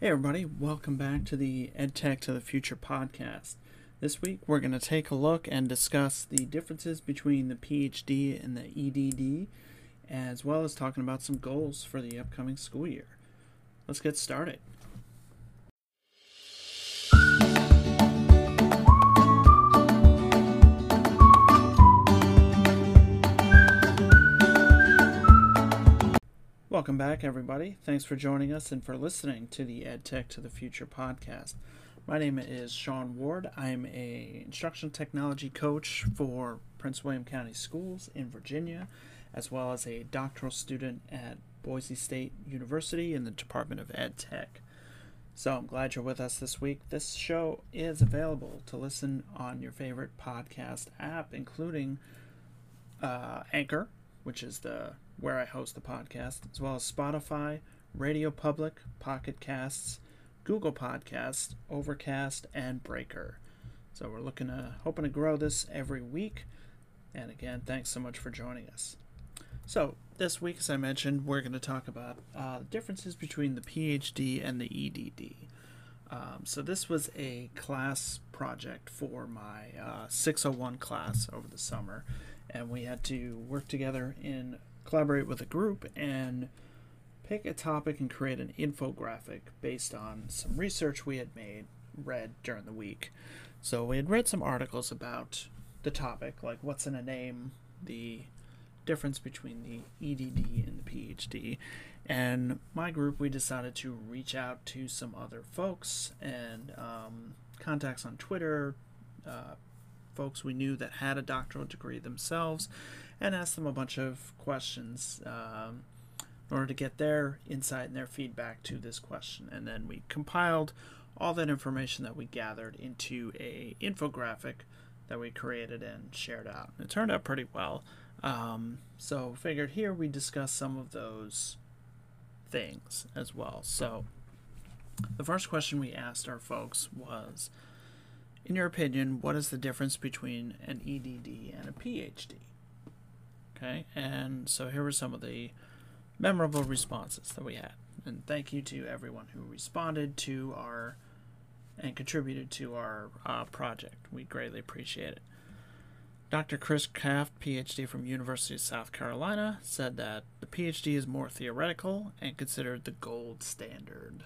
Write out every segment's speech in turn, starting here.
Hey, everybody, welcome back to the EdTech to the Future podcast. This week, we're going to take a look and discuss the differences between the PhD and the EDD, as well as talking about some goals for the upcoming school year. Let's get started. Welcome back, everybody. Thanks for joining us and for listening to the EdTech to the Future podcast. My name is Sean Ward. I'm a instructional technology coach for Prince William County Schools in Virginia, as well as a doctoral student at Boise State University in the Department of Ed Tech. So I'm glad you're with us this week. This show is available to listen on your favorite podcast app, including uh, Anchor, which is the where I host the podcast, as well as Spotify, Radio Public, Pocket Casts, Google Podcasts, Overcast, and Breaker. So we're looking to hoping to grow this every week. And again, thanks so much for joining us. So this week, as I mentioned, we're going to talk about uh, differences between the PhD and the EDD. Um, so this was a class project for my uh, 601 class over the summer, and we had to work together in collaborate with a group and pick a topic and create an infographic based on some research we had made read during the week. So we had read some articles about the topic, like what's in a name, the difference between the EDD and the PhD. And my group, we decided to reach out to some other folks and um, contacts on Twitter, uh, folks we knew that had a doctoral degree themselves, and ask them a bunch of questions um, in order to get their insight and their feedback to this question. And then we compiled all that information that we gathered into a infographic that we created and shared out. It turned out pretty well. Um, so figured here we discuss some of those things as well. So the first question we asked our folks was, in your opinion, what is the difference between an EDD and a PhD? Okay, and so here were some of the memorable responses that we had. And thank you to everyone who responded to our and contributed to our uh, project. We greatly appreciate it. Dr. Chris Kraft, PhD from University of South Carolina, said that the PhD is more theoretical and considered the gold standard.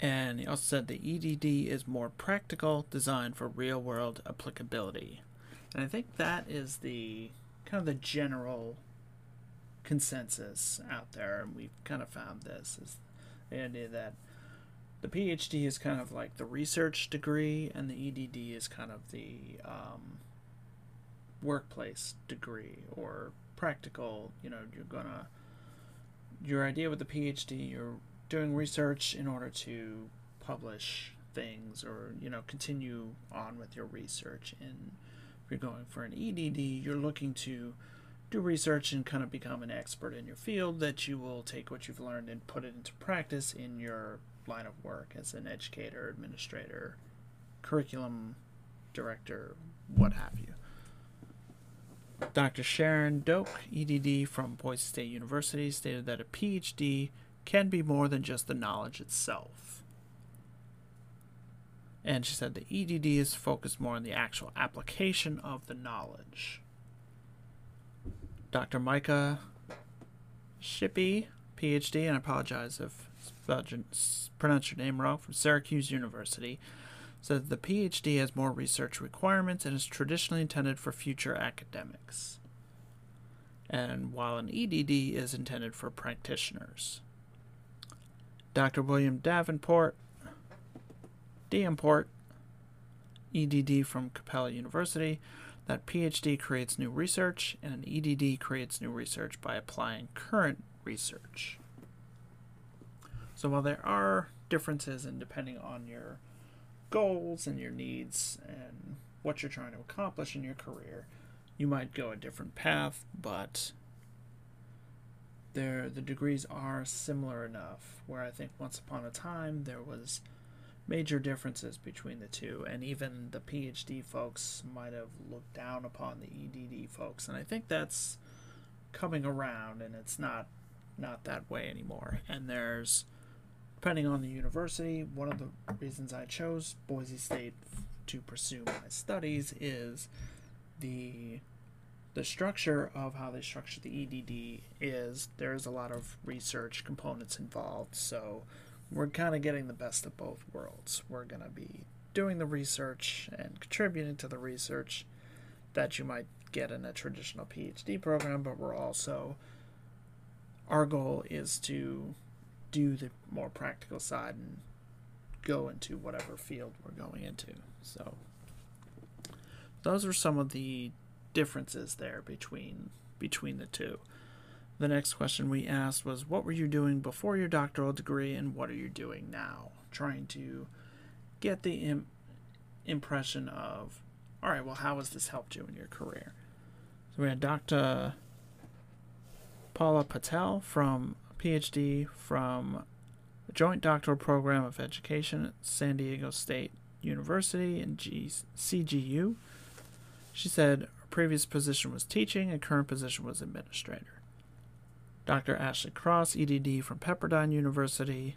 And he also said the EDD is more practical, designed for real-world applicability. And I think that is the kind of the general consensus out there, and we've kind of found this is the idea that the PhD is kind of like the research degree, and the EDD is kind of the um, workplace degree or practical. You know, you're gonna your idea with the PhD, you're doing research in order to publish things or you know continue on with your research in you're going for an EDD, you're looking to do research and kind of become an expert in your field that you will take what you've learned and put it into practice in your line of work as an educator, administrator, curriculum director, what have you. Dr. Sharon Doak, EDD from Boise State University, stated that a PhD can be more than just the knowledge itself. And she said the EDD is focused more on the actual application of the knowledge. Dr. Micah Shippee, PhD, and I apologize if I pronounced your name wrong, from Syracuse University, said the PhD has more research requirements and is traditionally intended for future academics. And while an EDD is intended for practitioners. Dr. William Davenport, Davenport, EDD from Capella University, that PhD creates new research and an EDD creates new research by applying current research. So while there are differences in depending on your goals and your needs and what you're trying to accomplish in your career, you might go a different path, but there the degrees are similar enough where I think once upon a time there was major differences between the two, and even the PhD folks might have looked down upon the EDD folks, and I think that's coming around, and it's not not that way anymore. And there's, depending on the university, one of the reasons I chose Boise State to pursue my studies is the the structure of how they structure the EDD is there's a lot of research components involved. So we're kind of getting the best of both worlds. We're going to be doing the research and contributing to the research that you might get in a traditional PhD program, but we're also our goal is to do the more practical side and go into whatever field we're going into. So those are some of the differences there between between the two. The next question we asked was what were you doing before your doctoral degree and what are you doing now? Trying to get the Im- impression of all right, well how has this helped you in your career? So we had Dr. Paula Patel from PhD from the Joint Doctoral Program of Education at San Diego State University and G- CGU. She said her previous position was teaching and current position was administrator. Dr. Ashley Cross, EDD from Pepperdine University,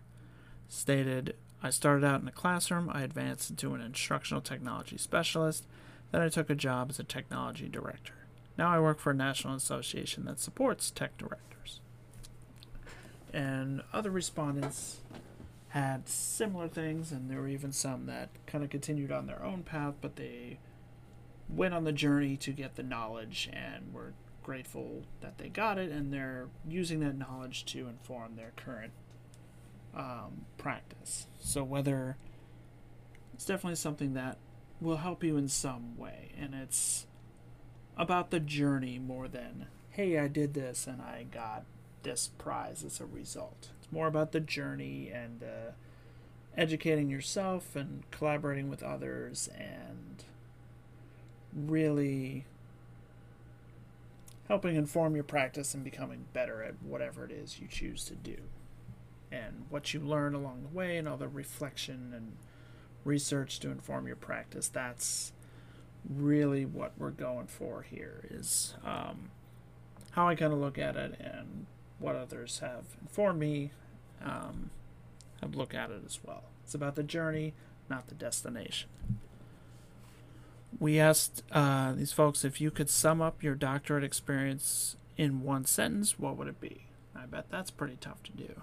stated I started out in a classroom, I advanced into an instructional technology specialist, then I took a job as a technology director. Now I work for a national association that supports tech directors. And other respondents had similar things, and there were even some that kind of continued on their own path, but they went on the journey to get the knowledge and were grateful that they got it, and they're using that knowledge to inform their current um, practice. So, whether it's definitely something that will help you in some way, and it's about the journey more than, hey, I did this and I got this prize as a result. It's more about the journey and uh, educating yourself and collaborating with others and really helping inform your practice and becoming better at whatever it is you choose to do. And what you learn along the way and all the reflection and research to inform your practice, that's really what we're going for here is um, how I kind of look at it and what others have informed me um, have looked at it as well. It's about the journey, not the destination. We asked uh, these folks if you could sum up your doctorate experience in one sentence, what would it be? I bet that's pretty tough to do.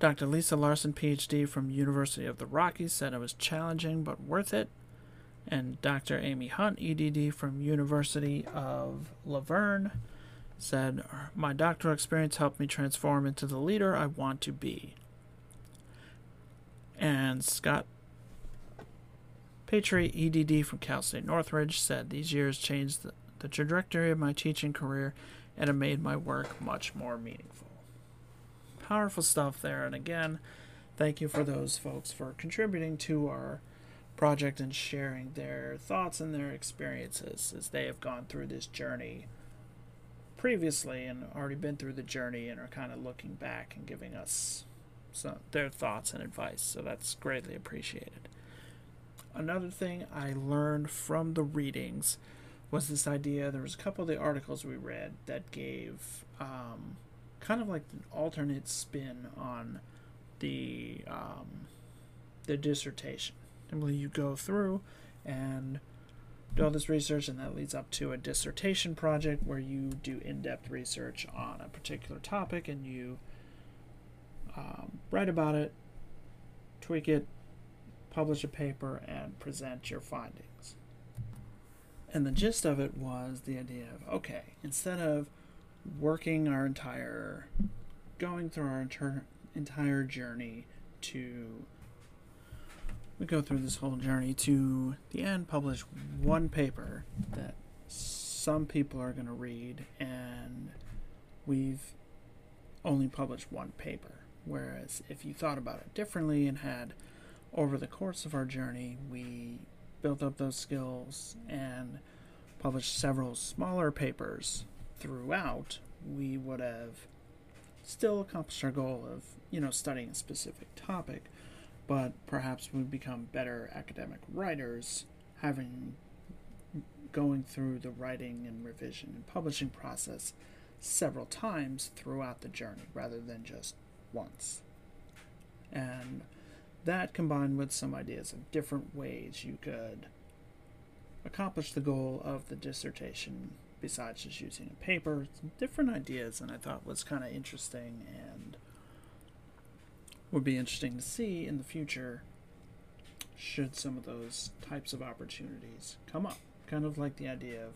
Dr. Lisa Larson, PhD from University of the Rockies, said it was challenging but worth it and Dr. Amy Hunt, EDD from University of La Verne, said, "My doctoral experience helped me transform into the leader I want to be." And Scott Patry, EDD from Cal State Northridge, said, "These years changed the, the trajectory of my teaching career and have made my work much more meaningful." Powerful stuff there, and again, thank you for those folks for contributing to our project and sharing their thoughts and their experiences as they have gone through this journey previously and already been through the journey and are kind of looking back and giving us some, their thoughts and advice. So that's greatly appreciated. Another thing I learned from the readings was this idea. There was a couple of the articles we read that gave um, kind of like an alternate spin on the um, the dissertation Typically, you go through and do all this research, and that leads up to a dissertation project where you do in depth research on a particular topic and you um, write about it, tweak it, publish a paper, and present your findings. And the gist of it was the idea of okay, instead of working our entire, going through our inter- entire journey to we go through this whole journey to the end, publish one paper that some people are going to read, and we've only published one paper. Whereas if you thought about it differently and had, over the course of our journey, we built up those skills and published several smaller papers throughout, we would have still accomplished our goal of, you know, studying a specific topic but perhaps we'd become better academic writers having going through the writing and revision and publishing process several times throughout the journey rather than just once. And that combined with some ideas of different ways you could accomplish the goal of the dissertation besides just using a paper, some different ideas, and I thought was kind of interesting and would be interesting to see in the future should some of those types of opportunities come up. Kind of like the idea of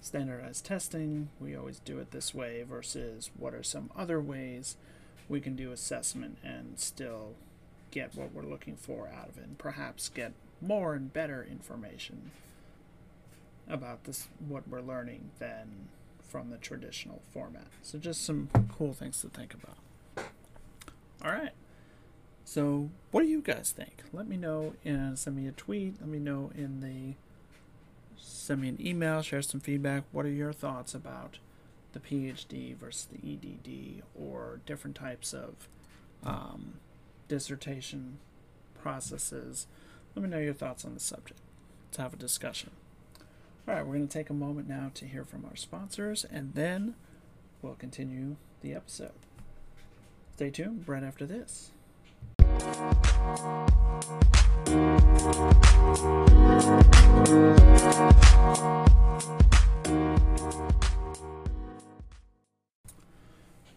standardized testing, we always do it this way, versus what are some other ways we can do assessment and still get what we're looking for out of it, and perhaps get more and better information about this what we're learning than from the traditional format. So just some cool things to think about. All right. So what do you guys think? Let me know and send me a tweet. Let me know in the send me an email, share some feedback. What are your thoughts about the PhD versus the EDD or different types of um, dissertation processes? Let me know your thoughts on the subject. Let's have a discussion. All right, we're going to take a moment now to hear from our sponsors, and then we'll continue the episode. Stay tuned right after this.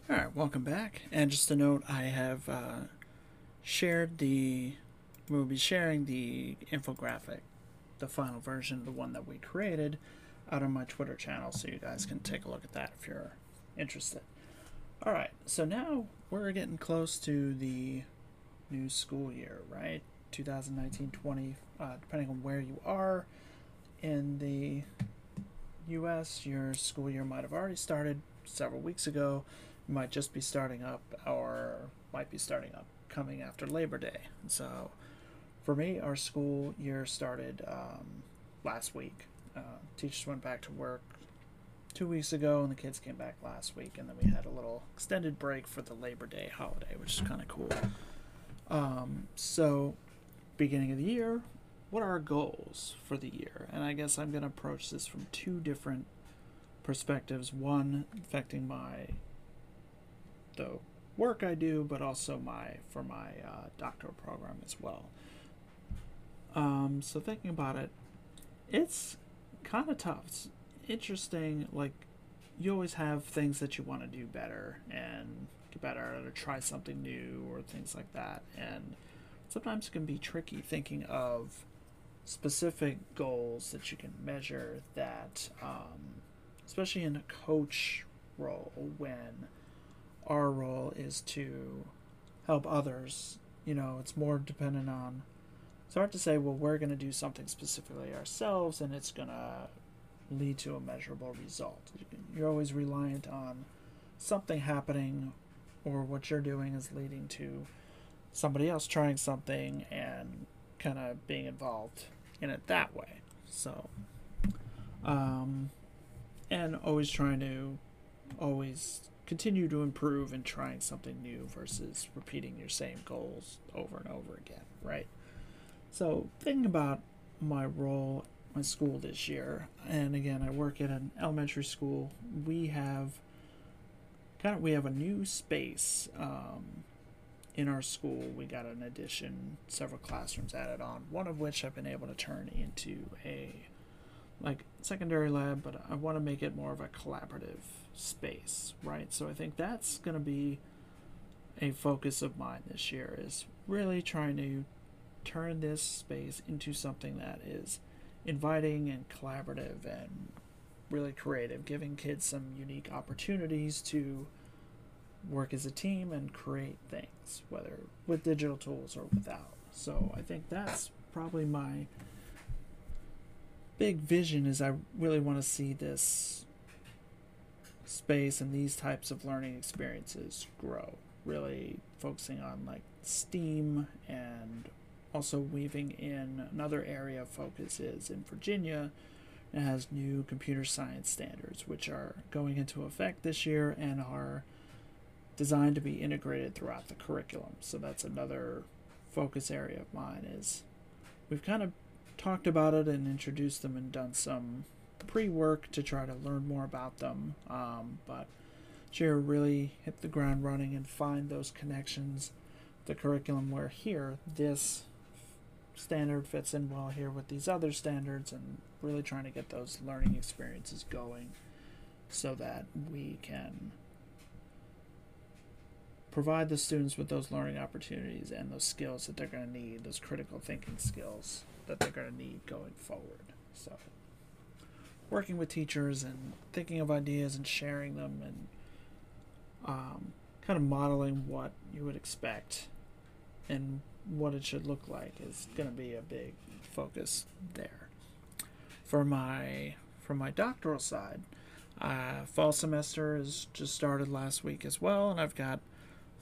All right, welcome back. And just a note, I have uh, shared the, we'll be sharing the infographic, the final version, the one that we created, out on my Twitter channel, so you guys can take a look at that if you're interested. All right, so now we're getting close to the new school year, right? 2019-20, uh, depending on where you are in the U.S., your school year might have already started several weeks ago. You might just be starting up, or might be starting up coming after Labor Day. So, for me, our school year started um, last week. Uh, teachers went back to work two weeks ago, and the kids came back last week, and then we had a little extended break for the Labor Day holiday, which is kind of cool. Um, so, beginning of the year, what are our goals for the year? And I guess I'm going to approach this from two different perspectives. One affecting my the work I do, but also my for my uh, doctoral program as well. Um, so thinking about it, it's kind of tough. It's interesting. Like you always have things that you want to do better and get better or try something new or things like that. And sometimes it can be tricky thinking of specific goals that you can measure that, um, especially in a coach role, when our role is to help others. You know, it's more dependent on. It's hard to say, well, we're going to do something specifically ourselves and it's going to lead to a measurable result. You're always reliant on something happening or what you're doing is leading to somebody else trying something and kind of being involved in it that way. So, um, and always trying to always continue to improve and trying something new versus repeating your same goals over and over again, right? So, thinking about my role, my school this year, and again, I work at an elementary school. We have kind of we have a new space um, in our school. We got an addition, several classrooms added on. One of which I've been able to turn into a like secondary lab, but I want to make it more of a collaborative space, right? So I think that's going to be a focus of mine this year is really trying to turn this space into something that is inviting and collaborative and really creative, giving kids some unique opportunities to work as a team and create things, whether with digital tools or without. So I think that's probably my big vision is I really want to see this space and these types of learning experiences grow. Really focusing on like STEAM and also weaving in another area of focus is in Virginia it has new computer science standards, which are going into effect this year and are designed to be integrated throughout the curriculum. So that's another focus area of mine is we've kind of talked about it and introduced them and done some pre-work to try to learn more about them. Um, but so really hit the ground running and find those connections, the curriculum where here this standard fits in well here with these other standards, and really trying to get those learning experiences going so that we can provide the students with those learning opportunities and those skills that they're going to need, those critical thinking skills that they're going to need going forward. So, working with teachers and thinking of ideas and sharing them and um, kind of modeling what you would expect and what it should look like is going to be a big focus there. For my for my doctoral side, uh, fall semester has just started last week as well, and I've got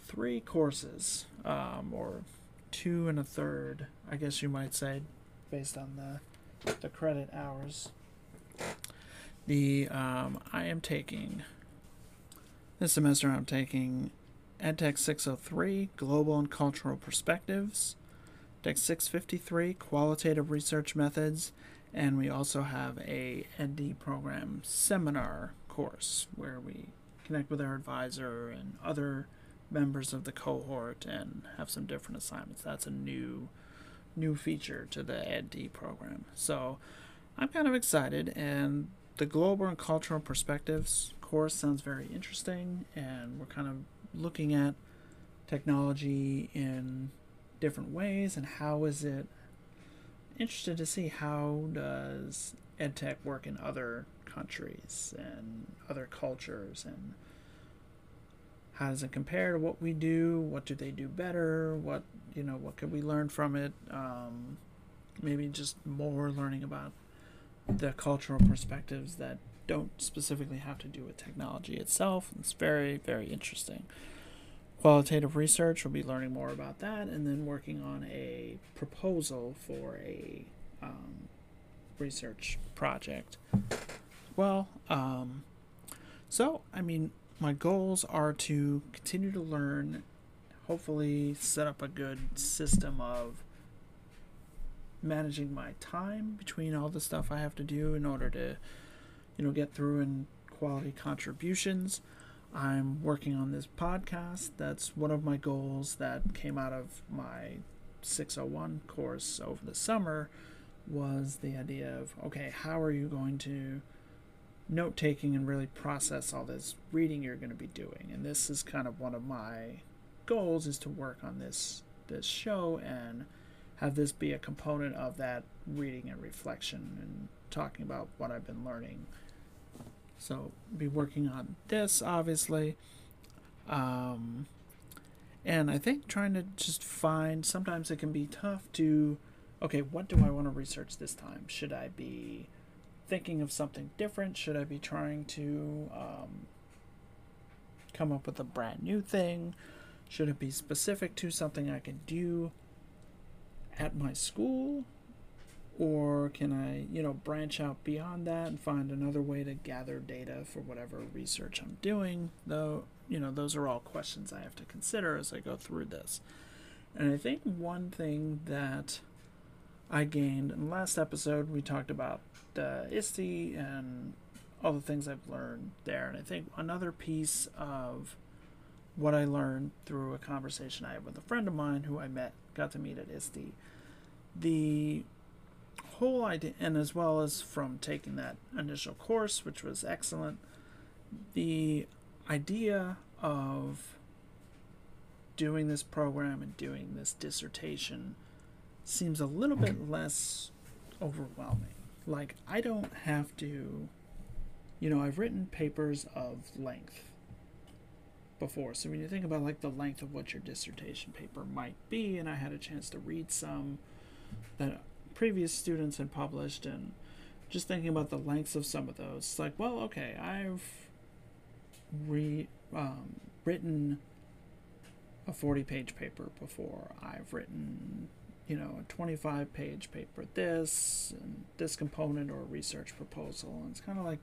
three courses, um, or two and a third, I guess you might say, based on the the credit hours. The um, I am taking this semester. I'm taking EdTech 603 Global and Cultural Perspectives, Tech 653 Qualitative Research Methods, and we also have a EdD program seminar course where we connect with our advisor and other members of the cohort and have some different assignments. That's a new new feature to the EdD program. So I'm kind of excited and the global and cultural perspectives course sounds very interesting and we're kind of looking at technology in different ways and how is it interested to see how does edtech work in other countries and other cultures and how does it compare to what we do? What do they do better? What you know what could we learn from it? Um, maybe just more learning about the cultural perspectives that don't specifically have to do with technology itself. It's very very interesting. Qualitative research we'll be learning more about that and then working on a proposal for a um, research project. Well um, so i mean my goals are to continue to learn, hopefully, set up a good system of managing my time between all the stuff I have to do in order to, you know, get through and quality contributions. I'm working on this podcast. That's one of my goals that came out of my 601 course over the summer was the idea of okay, how are you going to note taking and really process all this reading you're going to be doing. And this is kind of one of my goals is to work on this this show and have this be a component of that reading and reflection and talking about what I've been learning. So be working on this obviously. Um, and I think trying to just find sometimes it can be tough to okay, what do I want to research this time? Should I be thinking of something different? Should I be trying to um, come up with a brand new thing? Should it be specific to something I can do at my school? Or can I, you know, branch out beyond that and find another way to gather data for whatever research I'm doing? Though, you know, those are all questions I have to consider as I go through this. And I think one thing that I gained in the last episode, we talked about uh, ISTE and all the things I've learned there. And I think another piece of what I learned through a conversation I had with a friend of mine who I met, got to meet at ISTE, the whole idea, and as well as from taking that initial course, which was excellent, the idea of doing this program and doing this dissertation seems a little bit less overwhelming like I don't have to you know, I've written papers of length before. So when you think about like the length of what your dissertation paper might be and I had a chance to read some that previous students had published and just thinking about the lengths of some of those, it's like, well, okay, I've re um, written a 40 page paper before. I've written you know, a 25 page paper, this, and this component or research proposal. And it's kind of like,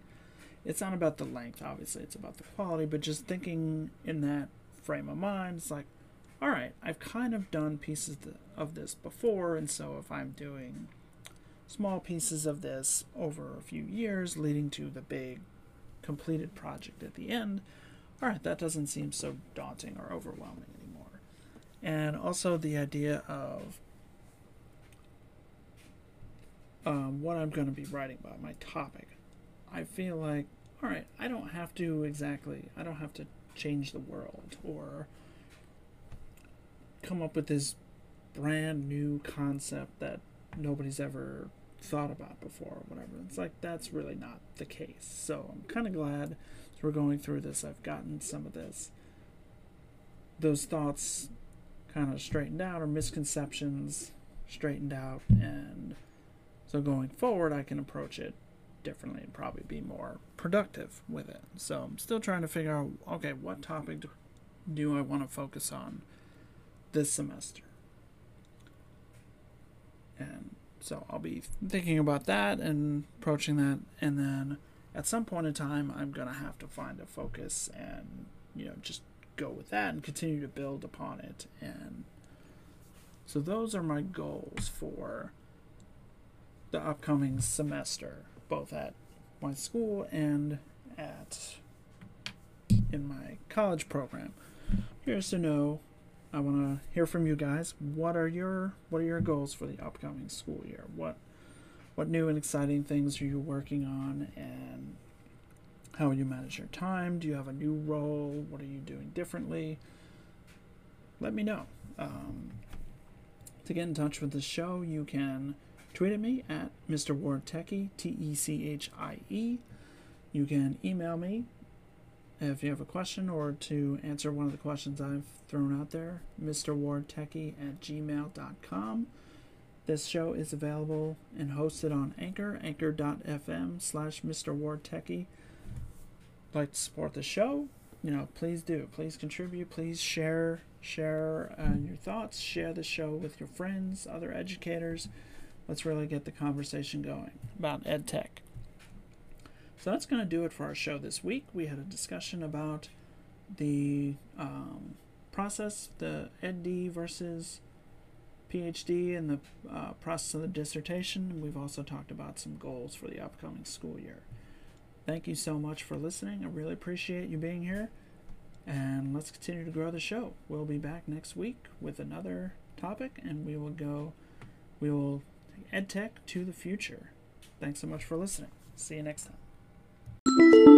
it's not about the length, obviously, it's about the quality, but just thinking in that frame of mind, it's like, all right, I've kind of done pieces of this before, and so if I'm doing small pieces of this over a few years, leading to the big completed project at the end, all right, that doesn't seem so daunting or overwhelming anymore. And also the idea of um, what I'm going to be writing about, my topic. I feel like, all right, I don't have to exactly, I don't have to change the world or come up with this brand new concept that nobody's ever thought about before or whatever. It's like that's really not the case. So I'm kind of glad as we're going through this, I've gotten some of this, those thoughts kind of straightened out or misconceptions straightened out. And so going forward, I can approach it differently and probably be more productive with it. So I'm still trying to figure out okay, what topic do, do I want to focus on this semester? And so I'll be thinking about that and approaching that, and then at some point in time, I'm gonna have to find a focus and you know just go with that and continue to build upon it. And so those are my goals for the upcoming semester, both at my school and at in my college program. Here's to know I want to hear from you guys. What are your what are your goals for the upcoming school year? What what new and exciting things are you working on and how you manage your time? Do you have a new role? What are you doing differently? Let me know. Um, to get in touch with the show, you can tweet at me at Mr. Ward Techie, T E C H I E. You can email me if you have a question or to answer one of the questions I've thrown out there, mrwardtechie at gmail.com. This show is available and hosted on Anchor, anchor.fm slash mrwardtechie. Like to support the show, you know, please do. Please contribute. Please share share uh, your thoughts. Share the show with your friends, other educators. Let's really get the conversation going about ed tech. So that's going to do it for our show this week. We had a discussion about the um, process, the EdD versus PhD, and the uh, process of the dissertation. We've also talked about some goals for the upcoming school year. Thank you so much for listening. I really appreciate you being here. And let's continue to grow the show. We'll be back next week with another topic, and we will go, we will EdTech to the future. Thanks so much for listening. See you next time.